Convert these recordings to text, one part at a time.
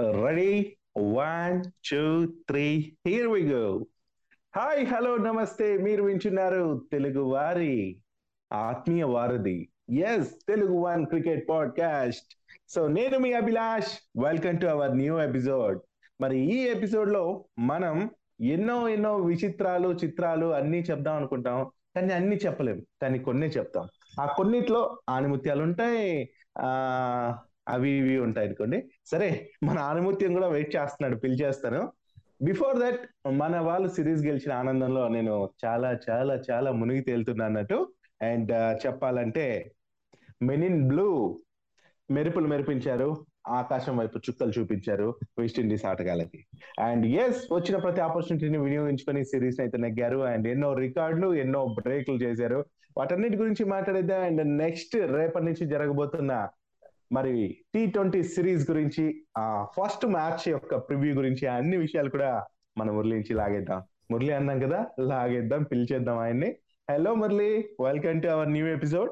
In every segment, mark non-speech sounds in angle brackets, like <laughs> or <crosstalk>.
Ready one two three here we go hi hello namaste. మీరు వింటున్నారు తెలుగు వారి ఆత్మీయ వారధి S Telugu one cricket podcast. So నేను మీ Abhilash. Welcome to our new episode మరి ఈ ఎపిసోడ్లో మనం ఎన్నో ఎన్నో విచిత్రాలు చిత్రాలు అన్ని చెప్దాం అనుకుంటాం కానీ అన్ని చెప్పలేము కానీ కొన్ని చెప్తాం. ఆ కొన్నిట్లో ఆనిముత్యాలు ఉంటాయి ఆ అవి ఇవి ఉంటాయి అనుకోండి. సరే మన ఆనిముత్యం కూడా వెయిట్ చేస్తున్నాడు పిలిచేస్తాను బిఫోర్ దట్ మన వాళ్ళు సిరీస్ గెలిచిన ఆనందంలో నేను చాలా చాలా చాలా మునిగి తేలుతున్నా అన్నట్టు. అండ్ uh, చెప్పాలంటే మెనిన్ బ్లూ మెరుపులు మెరిపించారు ఆకాశం వైపు చుక్కలు చూపించారు వెస్టిండీస్ ఆటగాళ్ళకి. అండ్ ఎస్ వచ్చిన ప్రతి ఆపర్చునిటీని వినియోగించుకొని సిరీస్ అయితే నెగ్గారు. అండ్ ఎన్నో రికార్డులు ఎన్నో బ్రేక్లు చేశారు. వాటన్నిటి గురించి మాట్లాడేద్దాం. అండ్ నెక్స్ట్ రేపటి నుంచి జరగబోతున్న మరి టీ ట్వంటీ సిరీస్ గురించి ఆ ఫస్ట్ మ్యాచ్ యొక్క ప్రివ్యూ గురించి అన్ని విషయాలు కూడా మనం మురళి నుంచి లాగేద్దాం. మురళి అన్నాం కదా లాగేద్దాం పిలిచేద్దాం ఆయన్ని. Hello Murali welcome to our new episode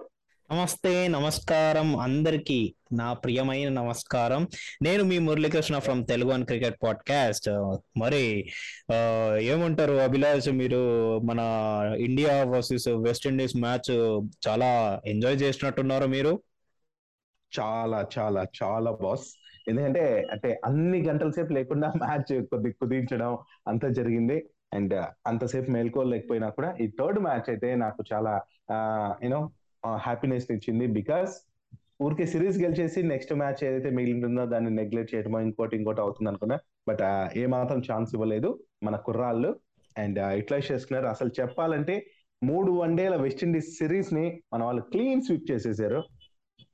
namaste నమస్కారం. అందరికి నా ప్రియమైన నమస్కారం. నేను మీ Muralikrishna from Telugu one cricket podcast మరి ఏమంటారు అభిలాష్ మీరు మన India versus West Indies match చాలా ఎంజాయ్ చేసినట్టున్నారు మీరు? చాలా చాలా చాలా బాస్ ఎందుకంటే అంటే అన్ని గంటల సేపు లేకుండా మ్యాచ్ కొద్ది కుదించడం అంతా జరిగింది. అండ్ uh, అంతసేపు మేల్కోలేకపోయినా కూడా ఈ థర్డ్ మ్యాచ్ అయితే నాకు చాలా uh, యూనో హ్యాపీనెస్ uh, ఇచ్చింది. బికాస్ ఊరికే సిరీస్ గెలిచేసి నెక్స్ట్ మ్యాచ్ ఏదైతే మిగిలిందో దాన్ని నెగ్లెక్ట్ చేయడమో ఇంకోటి ఇంకోటి అవుతుంది అనుకున్నా. బట్ ఏ మాత్రం ఛాన్స్ ఇవ్వలేదు మన కుర్రాళ్ళు. అండ్ ఇట్లా చేసుకున్నారు అసలు చెప్పాలంటే మూడు వన్డేల వెస్టిండీస్ సిరీస్ని మన వాళ్ళు క్లీన్ స్వీప్ చేసేసారు.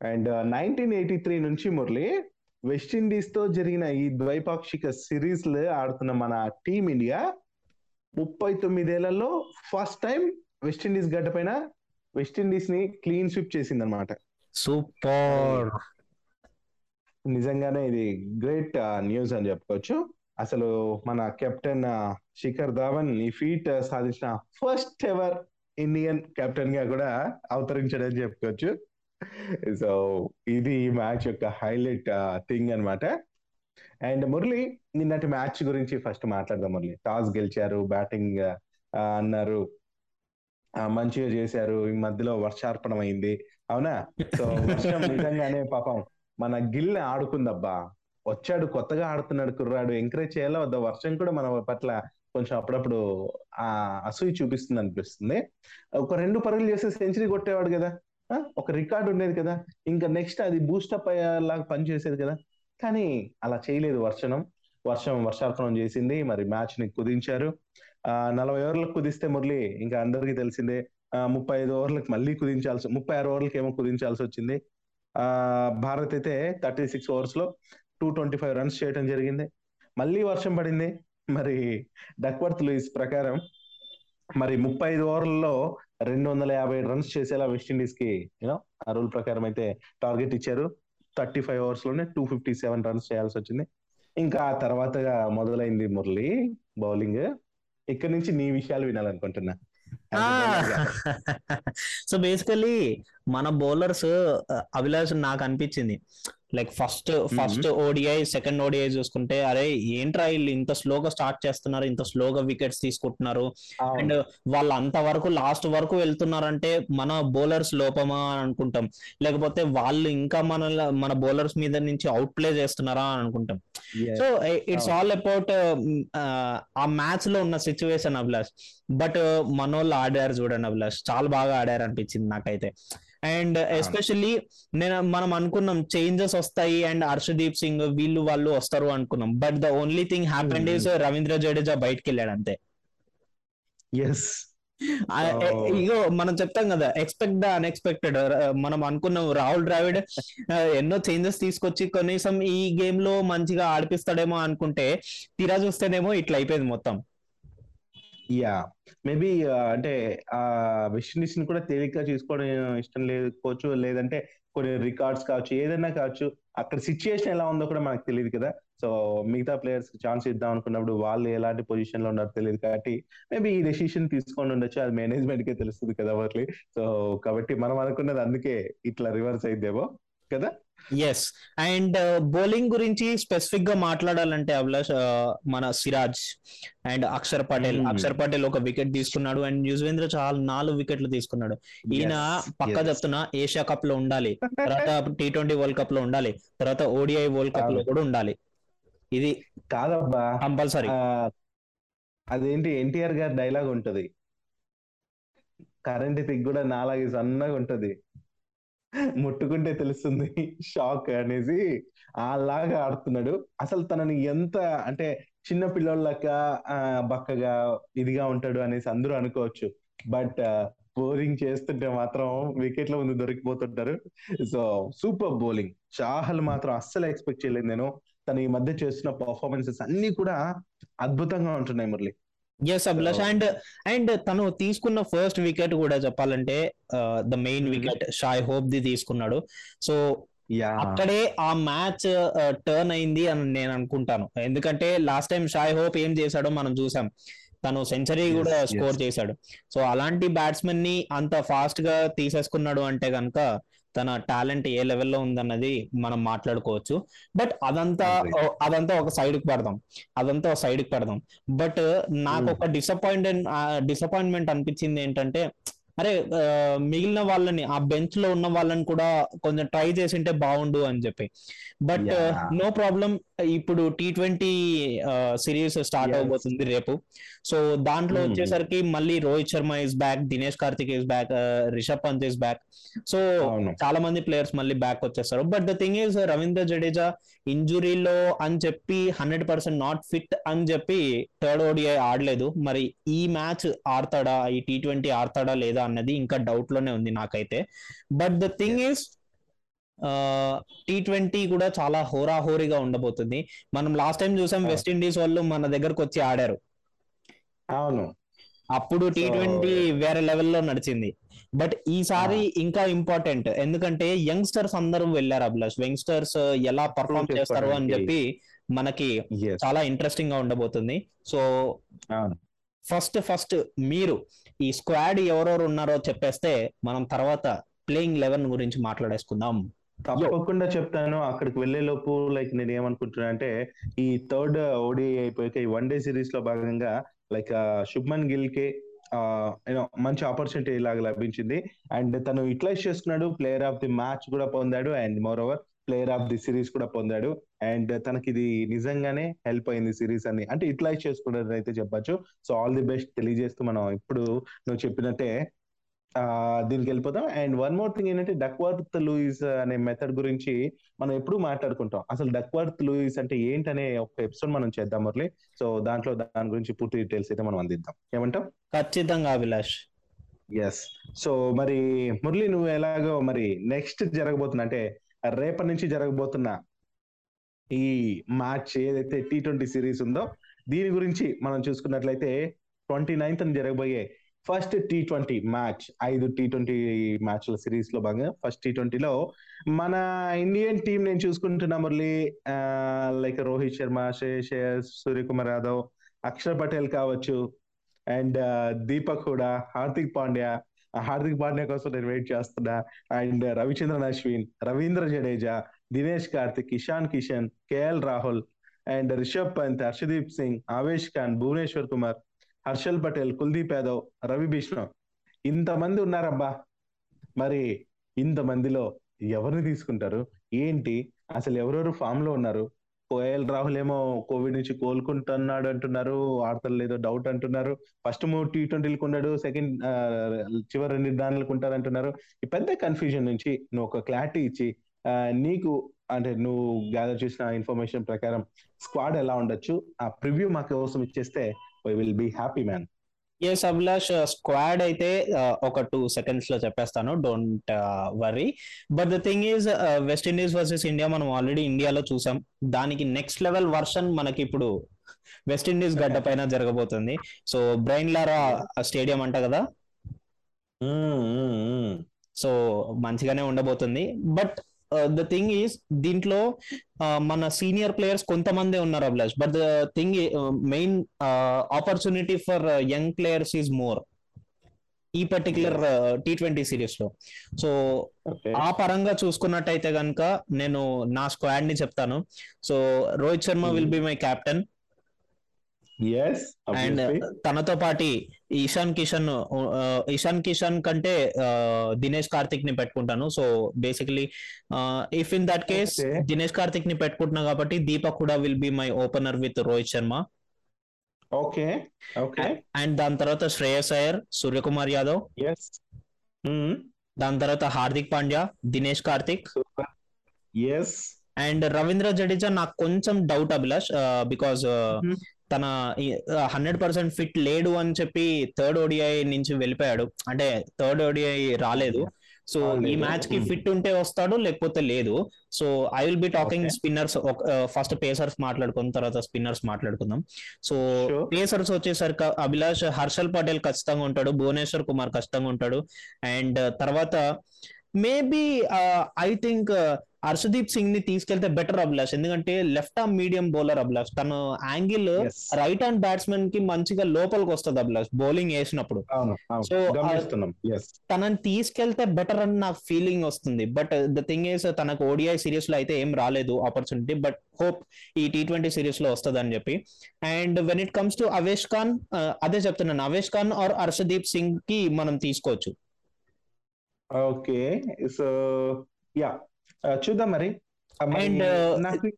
అండ్ నైన్టీన్ ఎయిటీ త్రీ నుంచి మురళి వెస్టిండీస్తో జరిగిన ఈ ద్వైపాక్షిక సిరీస్లో ఆడుతున్న మన టీం ఇండియా ముప్పై తొమ్మిదేళ్ళలో ఫస్ట్ టైం వెస్టిండీస్ గడ్డ పైన వెస్టిండీస్ని క్లీన్ స్వీప్ చేసింది అనమాట సూపర్! నిజంగానే ఇది గ్రేట్ న్యూస్ అని చెప్పుకోవచ్చు. అసలు మన కెప్టెన్ శిఖర్ ధావన్ ఈ ఫీట్ సాధించిన ఫస్ట్ ఎవర్ ఇండియన్ కెప్టెన్గా కూడా అవతరించడం చెప్పుకోవచ్చు. సో ఇది ఈ మ్యాచ్ యొక్క హైలైట్ థింగ్ అన్నమాట. అండ్ మురళి నిన్నటి మ్యాచ్ గురించి ఫస్ట్ మాట్లాడదాం మురళి. టాస్ గెలిచారు బ్యాటింగ్ అన్నారు. మంచిగా చేశారు. ఈ మధ్యలో వర్షార్పణం అయింది అవునా? సో వర్షం <laughs> నిజంగానే పాపం మన గిల్ ఆడుకుందబ్బా. వచ్చాడు కొత్తగా ఆడుతున్నాడు కుర్రాడు. ఎంకరేజ్ చేయాలా వద్ద? వర్షం కూడా మన పట్ల కొంచెం అప్పుడప్పుడు ఆ అసూయ చూపిస్తుంది అనిపిస్తుంది. ఒక రెండు పరుగులు చేస్తే సెంచరీ కొట్టేవాడు కదా. ఒక రికార్డు ఉండేది కదా. ఇంకా నెక్స్ట్ అది బూస్టప్ అయ్యేలాగా పనిచేసేది కదా. కానీ అలా చేయలేదు వర్షం వర్షం వర్షార్పణం చేసింది. మరి మ్యాచ్ని కుదించారు. ఆ నలభై ఓవర్లకు కుదిస్తే మురళి ఇంకా అందరికీ తెలిసిందే ముప్పై ఐదు ఓవర్లకు మళ్ళీ కుదించాల్సి ముప్పై ఆరు ఓవర్లకు ఏమో కుదించాల్సి వచ్చింది. ఆ భారత్ అయితే థర్టీ సిక్స్ ఓవర్స్లో టూ ట్వంటీ ఫైవ్ రన్స్ చేయడం జరిగింది. మళ్ళీ వర్షం పడింది. మరి డక్వర్త్ లూయిస్ ప్రకారం మరి ముప్పై ఐదు ఓవర్లలో రెండు వందల యాభై రన్స్ చేసేలా వెస్టిండీస్కి యూనో ఆ రూల్ ప్రకారం అయితే టార్గెట్ ఇచ్చారు. థర్టీ ఫైవ్ ఓవర్స్లోనే టూ ఫిఫ్టీ సెవెన్ రన్స్ చేయాల్సి వచ్చింది ఇంకా ఆ తర్వాత మొదలైంది మురళి బౌలింగ్. ఇక్కడ నుంచి నీ విషయాలు వినాలనుకుంటున్నా. <laughs> సో బేసికలీ మన బౌలర్స్ అభిలాష్ నాకు అనిపించింది. Like first first ODI second ODI చూసుకుంటే అరే ఏంట్రా వీళ్ళు ఇంత స్లోగా స్టార్ట్ చేస్తున్నారు ఇంత స్లోగా వికెట్స్ తీసుకుంటున్నారు. అండ్ వాళ్ళు అంతవరకు లాస్ట్ వరకు వెళ్తున్నారంటే మన బౌలర్స్ లోపమా అని అనుకుంటాం. లేకపోతే వాళ్ళు ఇంకా మన మన బౌలర్స్ మీద నుంచి అవుట్ ప్లే చేస్తున్నారా అని అనుకుంటాం. సో ఇట్స్ ఆల్ అబౌట్ ఆ మ్యాచ్లో ఉన్న సిచ్యువేషన్ అభిలాష్. బట్ మనోళ్ళు ఆడారు చూడండి అభిలాష్. చాలా బాగా ఆడారు అనిపించింది నాకైతే. అండ్ ఎస్పెషల్లీ నేను మనం అనుకున్నాం చేంజెస్ వస్తాయి అండ్ హర్షదీప్ సింగ్ వీళ్ళు వాళ్ళు వస్తారు అనుకున్నాం. But the only thing happened is Ravindra Jadeja బయటకు వెళ్ళాడు అంతే ఎస్ ఎ- ఇగో మనం చెప్తాం కదా ఎక్స్పెక్ట్ ద అన్ఎక్స్పెక్టెడ్ మనం అనుకున్నాం రాహుల్ ద్రావిడ్ ఎన్నో చేంజెస్ తీసుకొచ్చి కనీసం ఈ గేమ్లో మంచిగా ఆడిపిస్తాడేమో అనుకుంటే తీరా చూస్తేనేమో ఇట్లా అయిపోయింది మొత్తం. యా మేబీ uh, అంటే ఆ వెస్టిండీస్ని కూడా తేలిగ్గా చూసుకోవడం ఇష్టం లేకపోవచ్చు లేదంటే కొన్ని రికార్డ్స్ కావచ్చు ఏదైనా కావచ్చు అక్కడ సిచ్యుయేషన్ ఎలా ఉందో కూడా మనకు తెలియదు కదా. సో మిగతా ప్లేయర్స్ ఛాన్స్ ఇద్దాం అనుకున్నప్పుడు వాళ్ళు ఎలాంటి పొజిషన్లో ఉన్నారో తెలియదు కాబట్టి మేబీ ఈ డెసిషన్ తీసుకొని ఉండొచ్చు అది మేనేజ్మెంట్ కే తెలుస్తుంది కదా వర్లీ సో కాబట్టి మనం అనుకున్నది అందుకే ఇట్లా రివర్స్ అయిద్దేమో. కదా? ఎస్ అండ్ బౌలింగ్ గురించి స్పెసిఫిక్గా మాట్లాడాలంటే అభిలాష్ ఆ, మన సిరాజ్ అండ్ అక్షర్ పటేల్. Hmm. అక్షర్ పటేల్ ఒక వికెట్ తీసుకున్నాడు అండ్ యుజ్వేంద్ర చాలా నాలుగు వికెట్లు తీసుకున్నాడు. ఈయన పక్క. చెప్తున్నా ఏషియా కప్లో ఉండాలి. తర్వాత టీ ట్వంటీ వరల్డ్ కప్లో ఉండాలి. తర్వాత ఓడిఐ వరల్డ్ కప్లో. కూడా ఉండాలి. ఇది కాదబ్బా. కంపల్సరీ. అదేంటి ఎన్టీఆర్ గారి డైలాగ్ ఉంటది. కరెంట్ తిగ్ కూడా నాలాగే సన్నగా ఉంటది. ముట్టుకుంటే తెలుస్తుంది. షాక్ అనేసి అలాగా ఆడుతున్నాడు. అసలు తనని ఎంత అంటే చిన్న పిల్లోళ్ళక బక్కగా ఇదిగా ఉంటాడు అనేసి అందరూ అనుకోవచ్చు. బట్ బౌలింగ్ చేస్తుంటే మాత్రం వికెట్ల ముందు దొరికిపోతుంటారు. So super bowling. చాహల్ మాత్రం అస్సలు ఎక్స్పెక్ట్ చేయలేదు నేను. తను ఈ మధ్య చేస్తున్న పర్ఫార్మెన్సెస్ అన్ని కూడా అద్భుతంగా ఉంటున్నాయి Murali. Yes Abhilash and and తను తీసుకున్న ఫస్ట్ వికెట్ కూడా చెప్పాలంటే the main. Wicket Shai Hope the తీసుకున్నాడు. సో అక్కడే ఆ మ్యాచ్ టర్న్ అయింది అని నేను అనుకుంటాను. ఎందుకంటే లాస్ట్ టైం షాయ్ హోప్ ఏం చేశాడో మనం చూసాం. తను సెంచరీ కూడా. స్కోర్ చేశాడు. సో అలాంటి బ్యాట్స్మెన్ని అంత ఫాస్ట్గా తీసేసుకున్నాడు అంటే కనుక తన టాలెంట్ ఏ లెవెల్లో ఉందన్నది మనం మాట్లాడుకోవచ్చు. బట్ అదంతా అదంతా ఒక సైడ్కి పెడదాం. అదంతా ఒక సైడ్కి పెడదాం. బట్ నాకు Hmm. ఒక డిసప్పాయింటెడ్ డిసప్పాయింట్మెంట్ అనిపించింది ఏంటంటే అరే మిగిలిన వాళ్ళని ఆ బెంచ్లో ఉన్న వాళ్ళని కూడా కొంచెం ట్రై చేసింటే బాగుండు అని చెప్పి. బట్. నో ప్రాబ్లం ఇప్పుడు టీ ట్వంటీ సిరీస్ స్టార్ట్. అవబోతుంది రేపు. సో దాంట్లో Hmm. వచ్చేసరికి మళ్ళీ Rohit Sharma is back Dinesh Karthik is back Rishabh Pant is back so చాలా మంది ప్లేయర్స్ మళ్ళీ బ్యాక్ వచ్చేస్తారు. But the thing is Ravindra Jadeja ఇంజురీలో అని చెప్పి హండ్రెడ్ పర్సెంట్ నాట్ ఫిట్ అని చెప్పి థర్డ్ ఓడిఐ ఆడలేదు. మరి ఈ మ్యాచ్ ఆడతాడా? ఈ టీ ట్వంటీ ఆడతాడా లేదా అన్నది ఇంకా డౌట్లోనే ఉంది నాకైతే. But the thing is T twenty కూడా చాలా హోరాహోరీగా ఉండబోతుంది. మనం లాస్ట్ టైం చూసాం. వెస్ట్ ఇండీస్ వాళ్ళు మన దగ్గరకు వచ్చి ఆడారు. అవును. అప్పుడు టీ ట్వంటీ వేరే లెవెల్లో నడిచింది. బట్ ఈసారి ఇంకా ఇంపార్టెంట్ ఎందుకంటే యంగ్స్టర్స్ అందరూ వెళ్ళారు అభిలాష్. యంగ్స్టర్స్ ఎలా పర్ఫామ్ చేస్తారు అని చెప్పి. మనకి. చాలా ఇంట్రెస్టింగ్గా ఉండబోతుంది. సో ఫస్ట్ ఫస్ట్ మీరు ఈ స్క్వాడ్ ఎవరెవరు ఉన్నారో చెప్పేస్తే మనం తర్వాత ప్లేయింగ్ లెవెన్ గురించి మాట్లాడేసుకుందాం. తప్పకుండా చెప్తాను. అక్కడికి వెళ్ళే లోపు లైక్ నేను ఏమనుకుంటున్నా అంటే ఈ థర్డ్ ఓడిఐ అయిపోయాక ఈ వన్ డే సిరీస్లో భాగంగా లైక్ శుభ్మన్ గిల్కి మంచి ఆపర్చునిటీ ఇలాగ లభించింది. అండ్ తను యూటిలైజ్ చేసుకున్నాడు. ప్లేయర్ ఆఫ్ ది మ్యాచ్ కూడా పొందాడు. And moreover player of the series కూడా పొందాడు. అండ్ తనకి ఇది నిజంగానే హెల్ప్ అయింది సిరీస్ అని అంటే యూటిలైజ్ చేసుకున్నది అయితే చెప్పొచ్చు. సో ఆల్ ది బెస్ట్ తెలియజేస్తూ మనం ఇప్పుడు నువ్వు చెప్పినట్టే ఆ దీనికి వెళ్ళిపోతాం అండ్ వన్ మోర్ థింగ్ ఏంటంటే డక్వర్త్ లూయిస్ అనే మెథడ్ గురించి మనం ఎప్పుడు మాట్లాడుకుంటాం. అసలు డక్వర్త్ లూయిస్ అంటే ఏంటనే ఒక ఎపిసోడ్ మనం చేద్దాం మురళి. సో దాంట్లో దాని గురించి పూర్తి డీటెయిల్స్ అయితే మనం అందిద్దాం. ఏమంటాం ఖచ్చితంగా అభిలాష్. ఎస్ సో మరి మురళి నువ్వు ఎలాగో మరి నెక్స్ట్ జరగబోతున్నా అంటే రేపటి నుంచి జరగబోతున్న ఈ మ్యాచ్ ఏదైతే టీ ట్వంటీ సిరీస్ ఉందో దీని గురించి మనం చూసుకున్నట్లయితే ట్వంటీ నైన్త్ జరగబోయే ఫస్ట్ టీ ట్వంటీ మ్యాచ్ ఐదు టీ ట్వంటీ మ్యాచ్ల సిరీస్లో భాగంగా ఫస్ట్ టీ ట్వంటీలో మన ఇండియన్ టీం నేను చూసుకుంటున్నా మురళి లైక్ రోహిత్ శర్మ శ్రేయస్ సూర్యకుమార్ యాదవ్ అక్షర్ పటేల్ కావచ్చు అండ్ దీపక్ కూడా హార్దిక్ పాండ్యా హార్దిక్ పాండ్యా కోసం నేను వెయిట్ చేస్తున్నా. And Ravichandran Ashwin Ravindra Jadeja Dinesh Karthik Ishan Kishan KL Rahul and Rishabh Pant Arshdeep Singh Avesh Khan Bhuvneshwar Kumar Harshal Patel Kuldeep Yadav Ravi Bishnoi ఇంతమంది ఉన్నారబ్బా. మరి ఇంతమందిలో ఎవరిని తీసుకుంటారు? ఏంటి? అసలు ఎవరెవరు ఫామ్లో ఉన్నారు? కోయల్ రాహుల్ ఏమో కోవిడ్ నుంచి కోలుకుంటున్నాడు అంటున్నారు ఆడతలు లేదో డౌట్ అంటున్నారు. ఫస్ట్ మూడు టీ ట్వంటీలకు ఉన్నాడు సెకండ్ చివరి రెండు దానిలకు ఉంటారు అంటున్నారు ఈ పెద్ద కన్ఫ్యూజన్ నుంచి నువ్వు ఒక క్లారిటీ ఇచ్చి నీకు అంటే నువ్వు గ్యాదర్ చేసిన ఇన్ఫర్మేషన్ ప్రకారం స్క్వాడ్ ఎలా ఉండొచ్చు ఆ ప్రివ్యూ మాకు కోసం ఇచ్చేస్తే we will be happy man yes Abhilash squad అయితే uh, ఒక టూ సెకండ్స్లో చెప్పేస్తాను. Don't worry but the thing is West Indies versus India మనం ఆల్రెడీ ఇండియాలో చూసాం. దానికి నెక్స్ట్ లెవెల్ వర్షన్ మనకి ఇప్పుడు వెస్ట్ ఇండీస్ గడ్డ పైన జరగబోతుంది. సో బ్రైన్ లారా స్టేడియం అంట కదా? సో మంచిగానే ఉండబోతుంది. బట్ ద థింగ్ ఈస్ దీంట్లో uh, మన సీనియర్ ప్లేయర్స్ కొంతమంది ఉన్నారు Abhilash. But the thing main opportunity for young players is more ఈ పర్టికులర్ టీ ట్వంటీ సిరీస్లో. సో ఆ పరంగా చూసుకున్నట్టయితే కనుక నేను నా స్క్వాడ్ని చెప్తాను. So Rohit Sharma will be my captain and తనతో పాటి ఈశాన్ కిషన్ ఈశాన్ కిషన్ కంటే దినేష్ కార్తిక్ని పెట్టుకుంటాను. So basically if in that case. Dinesh కార్తిక్ని పెట్టుకుంటున్నా కాబట్టి దీపక్ కూడా will be my opener with Rohit Sharma okay okay and దాని తర్వాత శ్రేయస్ అయ్యర్ సూర్యకుమార్ యాదవ్ దాని తర్వాత హార్దిక్ పాండ్యా దినేష్ కార్తిక్ ఎస్ అండ్ రవీంద్ర జడేజా నాకు కొంచెం డౌట్ అభిలాష్ బికాస్ Mhm. తన హండ్రెడ్ పర్సెంట్ ఫిట్ లేడు అని చెప్పి థర్డ్ ఓడిఐ నుంచి వెళ్ళిపోయాడు అంటే థర్డ్ ఓడిఐ రాలేదు సో ఈ. మ్యాచ్కి Mhm. ఫిట్ ఉంటే వస్తాడు లేకపోతే లేదు so I will be talking. Spinners first pacers మాట్లాడుకున్న తర్వాత స్పిన్నర్స్ మాట్లాడుకుందాం సో. పేసర్స్ వచ్చేసరికి అభిలాష్ హర్షల్ పటేల్ ఖచ్చితంగా ఉంటాడు భువనేశ్వర్ కుమార్ ఖచ్చితంగా ఉంటాడు అండ్ తర్వాత మేబీ ఐ థింక్ హర్షదీప్ సింగ్ని తీసుకెళ్తే బెటర్ అభిలాష్ ఎందుకంటే left arm medium bowler Abhilash తన యాంగిల్. రైట్ హ్యాండ్ బ్యాట్స్మెన్కి మంచిగా లోపలికి వస్తుంది అభిలాష్ బౌలింగ్ వేసినప్పుడు. గమనిస్తున్నాం. ఎస్ తనని తీసుకెళ్తే బెటర్ అని నాకు ఫీలింగ్ వస్తుంది. బట్ ద థింగ్ ఇస్ తనకు ఓడిఐ సిరీస్లో అయితే ఏం రాలేదు ఆపర్చునిటీ బట్ హోప్ ఈ టీ ట్వంటీ సిరీస్లో వస్తుంది అని చెప్పి and when it comes to Avesh Khan అదే చెప్తున్నాను. అవేష్ ఖాన్ ఆర్ హర్షదీప్ సింగ్కి మనం తీసుకోవచ్చు. ఓకే. So yeah. చూద్దాం మరి.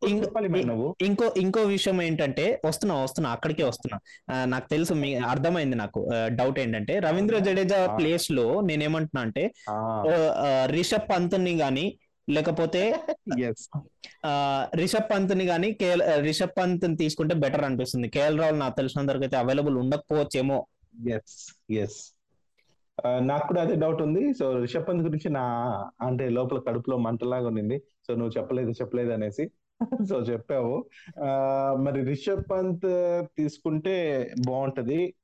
ఇంకోటి ఇంకో- ఇంకో విషయం ఏంటంటే వస్తున్నా వస్తున్నా అక్కడికే వస్తున్నా. నాకు తెలుసు మీ అర్థమైంది నాకు. డౌట్ ఏంటంటే రవీంద్ర జడేజా. ప్లేస్లో నేనేమంటున్నా అంటే రిషబ్ పంత్ని గాని లేకపోతే <laughs> రిషబ్ పంత్ని కానీ కేఎల్ రిషబ్ పంత్ని తీసుకుంటే బెటర్ అనిపిస్తుంది. కేఎల్ రాహుల్ నాకు తెలిసినంత అయితే అవైలబుల్ ఉండకపోవచ్చేమో. ఎస్ ఎస్ నాకు కూడా అదే డౌట్ ఉంది. సో రిషబ్ పంత్ గురించి నా అంటే లోపల కడుపులో మంటలాగా ఉండింది. సో నువ్వు చెప్పలేదు చెప్పలేదు అనేసి. <laughs> సో చెప్పావు. ఆ, మరి రిషబ్ పంత్ తీసుకుంటే బాగుంటది.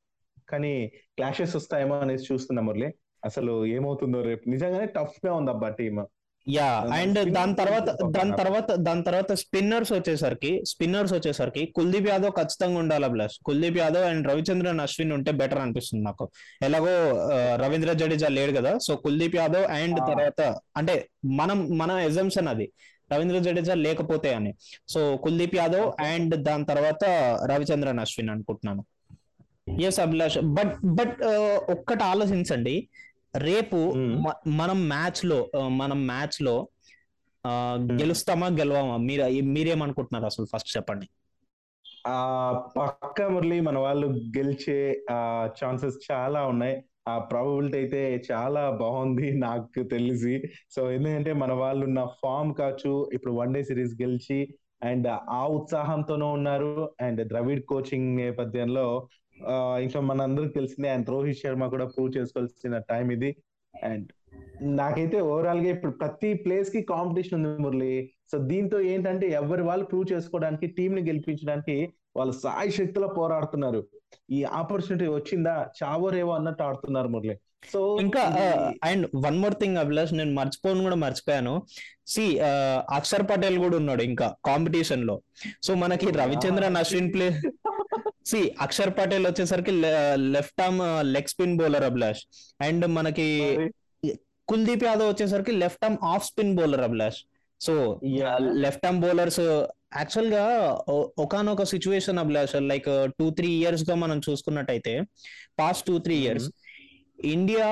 కానీ క్లాషెస్ వస్తాయేమో అనేసి చూస్తున్నా మురళి. అసలు ఏమవుతుందో రేపు. నిజంగానే టఫ్గా ఉంది అబ్బా టీమ్. యా అండ్ దాని తర్వాత దాని తర్వాత దాని తర్వాత స్పిన్నర్స్ వచ్చేసరికి స్పిన్నర్స్ వచ్చేసరికి కుల్దీప్ యాదవ్ ఖచ్చితంగా ఉండాలి ప్లస్ కుల్దీప్ యాదవ్ అండ్ రవిచంద్రన్ అశ్విన్ ఉంటే బెటర్ అనిపిస్తుంది నాకు. ఎలాగో రవీంద్ర జడేజా లేడు కదా సో కుల్దీప్ యాదవ్ అండ్. తర్వాత అంటే మనం మన ఎజంప్షన్ అది. రవీంద్ర జడేజా లేకపోతే అని. సో కుల్దీప్ యాదవ్ అండ్ దాని తర్వాత రవిచంద్రన్ అశ్విన్ అనుకుంటున్నాను. ఎస్ అభిలాష్. బట్ బట్ ఒక్కటి ఆలోచించండి. రేపు మనం మ్యాచ్లో మనం మ్యాచ్లో గెలుస్తామా గెలవామా? మీరు మీరేమనుకుంటున్నారు అసలు ఫస్ట్ చెప్పండి. ఆ పక్క మురళి మన వాళ్ళు గెలిచే ఆ ఛాన్సెస్ చాలా ఉన్నాయి. ఆ ప్రాబబిలిటీ అయితే చాలా బాగుంది నాకు తెలిసి. సో ఎందుకంటే మన వాళ్ళు ఉన్న ఫామ్ కావచ్చు ఇప్పుడు వన్ డే సిరీస్ గెలిచి అండ్ ఆ ఉత్సాహంతోనూ ఉన్నారు. అండ్ ద్రవిడ్ కోచింగ్ నేపథ్యంలో ఇంకా మనందరికి తెలిసిందే అండ్ రోహిత్ శర్మ కూడా ప్రూవ్ చేసుకోవాల్సిన టైం ఇది. అండ్ నాకైతే ఓవరాల్గా ఇప్పుడు ప్రతి ప్లేస్కి కాంపిటీషన్ ఉంది మురళి. సో దీంతో ఏంటంటే ఎవరి వాళ్ళు ప్రూవ్ చేసుకోవడానికి టీం ని గెలిపించడానికి వాళ్ళు సాయి శక్తిలో పోరాడుతున్నారు. ఈ ఆపర్చునిటీ వచ్చిందా? చావో రేవో అన్నట్టు ఆడుతున్నారు మురళి. సో ఇంకా and one more thing Abhilash నేను మర్చిపోను కూడా మర్చిపోయాను. సి అక్షర్ పటేల్ కూడా ఉన్నాడు ఇంకా కాంపిటీషన్లో. సో మనకి రవిచంద్రన్ అశ్విన్ ప్లే సి అక్షర్ పటేల్ వచ్చేసరికి left arm leg spin bowler Abhilash and మనకి కుల్దీప్ యాదవ్ వచ్చేసరికి left arm off spin bowler Abhilash so left arm bowlers యాక్చువల్గా ఒకనొక situation Abhilash like two three ఇయర్స్గా మనం చూసుకున్నట్టయితే past two three years India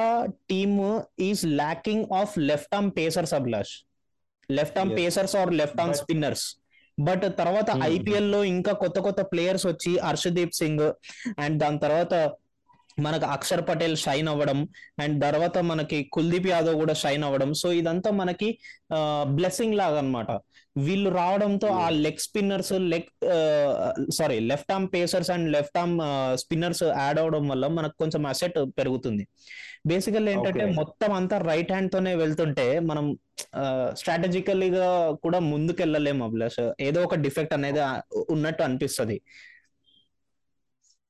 team is lacking of left arm pacers Abhilash left arm Yes. Pacers are left arm But- spinners but తర్వాత. ఐపీఎల్లో ఇంకా కొత్త కొత్త ప్లేయర్స్ వచ్చి హర్షదీప్ సింగ్ అండ్ దాని తర్వాత మనకు అక్షర్ పటేల్ షైన్ అవ్వడం అండ్ తర్వాత మనకి కుల్దీప్ యాదవ్ కూడా షైన్ అవ్వడం. సో ఇదంతా మనకి బ్లెస్సింగ్ లాగా అన్నమాట వీళ్ళు రావడంతో ఆ leg spinners leg sorry left arm pacers and left arm spinners add అవడం వల్ల మనకు కొంచెం అసెట్ పెరుగుతుంది. బేసికల్ ఏంటంటే. మొత్తం అంతా రైట్ హ్యాండ్ తోనే వెళ్తుంటే మనం స్ట్రాటజికల్లీగా కూడా ముందుకెళ్ళలేము అభిలాష్. ఏదో ఒక డిఫెక్ట్ అనేది ఉన్నట్టు అనిపిస్తది.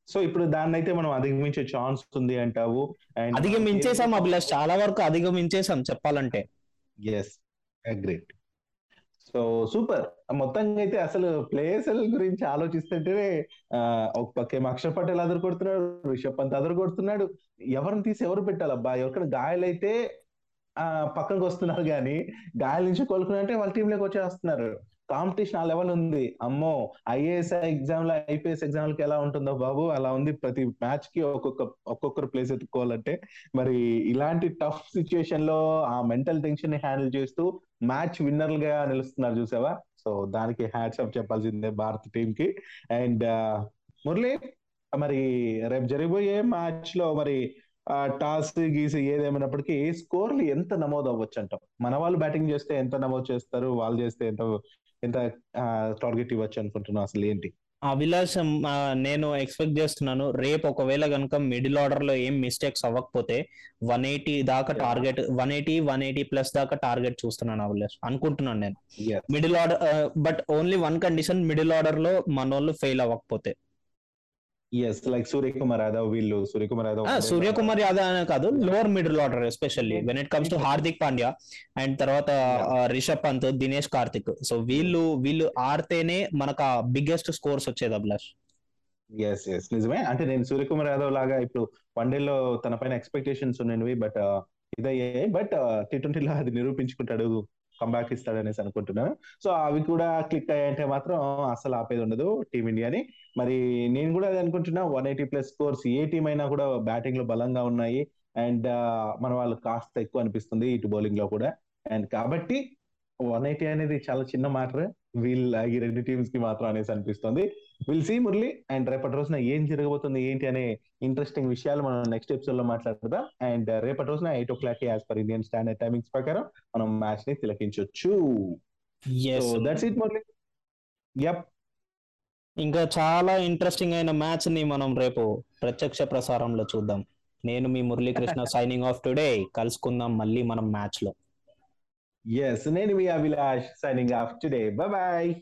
సో ఇప్పుడు దాన్ని అయితే మనం అధిగమించే ఛాన్స్ ఉంది అంటావు అధిగమించేసాం అభిలాష్. చాలా వరకు అధిగమించేసాం చెప్పాలంటే. Yes a great so super. మొత్తంగా అయితే అసలు ప్లేయర్స్ గురించి ఆలోచిస్తుంటేనే ఒక పక్కేమో అక్షర్ పటేల్ అదరు కొడుతున్నాడు రిషబ్ పంత్ అదరు కొడుతున్నాడు ఎవరిని తీసి ఎవరు పెట్టాలబ్బా? ఎవరికైనా గాయాలైతే పక్కనకు వస్తున్నారు కానీ గాయాల నుంచి కోలుకున్నారంటే వాళ్ళ టీంలోకి వచ్చేస్తున్నారు. కాంపిటీషన్ ఆ లెవెల్ ఉంది. అమ్మో ఐఏఎస్ ఎగ్జామ్లో ఐపీఎస్ ఎగ్జామ్ లకి ఎలా ఉంటుందో బాబు అలా ఉంది. ప్రతి మ్యాచ్కి ఒక్కొక్క ఒక్కొక్కరు ప్లేస్ ఎత్తుకోవాలంటే మరి ఇలాంటి టఫ్ సిచ్యుయేషన్లో ఆ మెంటల్ టెన్షన్ని హ్యాండిల్ చేస్తూ మ్యాచ్ విన్నర్గా నిలుస్తున్నారు చూసావా? సో దానికి హ్యాట్స్ ఆఫ్ చెప్పాల్సిందే భారత్ టీం కి. అండ్ మురళి మరి రేపు జరిగిపోయే మ్యాచ్లో మరి టాస్ గీసి ఏదేమైనప్పటికీ స్కోర్లు ఎంత నమోదు అవ్వచ్చు అంటాం మన వాళ్ళు బ్యాటింగ్ చేస్తే ఎంత నమోదు చేస్తారు? వాళ్ళు చేస్తే ఎంత ఎంత టార్గెట్ ఇవ్వచ్చు అనుకుంటున్నాం అసలు ఏంటి? అభిలాష్ నేను ఎక్స్పెక్ట్ చేస్తున్నాను రేపు ఒకవేళ కనుక మిడిల్ ఆర్డర్లో ఏం మిస్టేక్స్ అవ్వకపోతే వన్ ఎయిటీ దాకా. Target one eighty one eighty plus దాకా టార్గెట్ చూస్తున్నాను అభిలాష్ అనుకుంటున్నాను నేను. Middle order but only one condition middle ఆర్డర్లో మన వాళ్ళు ఫెయిల్ అవ్వకపోతే. ఎస్ లైక్ సూర్యకుమార్ యాదవ్ వీళ్ళు సూర్యకుమార్ యాదవ్ సూర్యకుమార్ యాదవ్ అనే కాదు lower middle order especially when it comes to Hardik Pandya and తర్వాత రిషబ్ పంత్ దినేష్ కార్తిక్ సో వీళ్ళు వీళ్ళు ఆడితేనే మనకు బిగ్గెస్ట్ స్కోర్స్ వచ్చేది అభిలాష్. ఎస్ ఎస్ నిజమే. అంటే నేను సూర్యకుమార్ యాదవ్ లాగా ఇప్పుడు వన్డేలో తన పైన ఎక్స్పెక్టేషన్స్ ఉన్నవి బట్ ఇదయ్యాయి. బట్ టీ ట్వంటీలో అది నిరూపించుకుంటాడు కంబ్యాక్ ఇస్తాడనేసి అనుకుంటున్నాను. సో అవి కూడా క్లిక్ అయ్యాయంటే మాత్రం అసలు ఆపేది ఉండదు టీమిండియాని. మరి నేను కూడా అది అనుకుంటున్నా వన్ ఎయిటీ ప్లస్ స్కోర్స్ ఏ టీం అయినా కూడా బ్యాటింగ్లో బలంగా ఉన్నాయి. అండ్ మన వాళ్ళు కాస్త ఎక్కువ అనిపిస్తుంది ఇటు బౌలింగ్లో కూడా. అండ్ కాబట్టి వన్ ఎయిటీ అనేది చాలా చిన్న మ్యాటర్ వీళ్ళు ఈ రెండు టీమ్స్కి మాత్రం అనేసి అనిపిస్తుంది. విల్ సీ మురళి అండ్ రేపటి రోజున ఏం జరగబోతుంది ఏంటి అనే ఇంట్రెస్టింగ్ విషయాలు మనం నెక్స్ట్ ఎపిసోడ్లో మాట్లాడుకుందాం అండ్ రేపటి రోజున eight o'clock as per Indian standard timings ప్రకారం మనం మ్యాచ్ని తిలకించవచ్చు దట్స్ ఇట్ మురళి యప్ ఇంకా చాలా ఇంట్రెస్టింగ్ అయిన మ్యాచ్ని మనం రేపు ప్రత్యక్ష ప్రసారంలో చూద్దాం. నేను మీ మురళీకృష్ణ సైనింగ్ ఆఫ్ టుడే కలుసుకుందాం మళ్ళీ మనం మ్యాచ్లో. ఎస్ నేను మీ Abhilash signing off today bye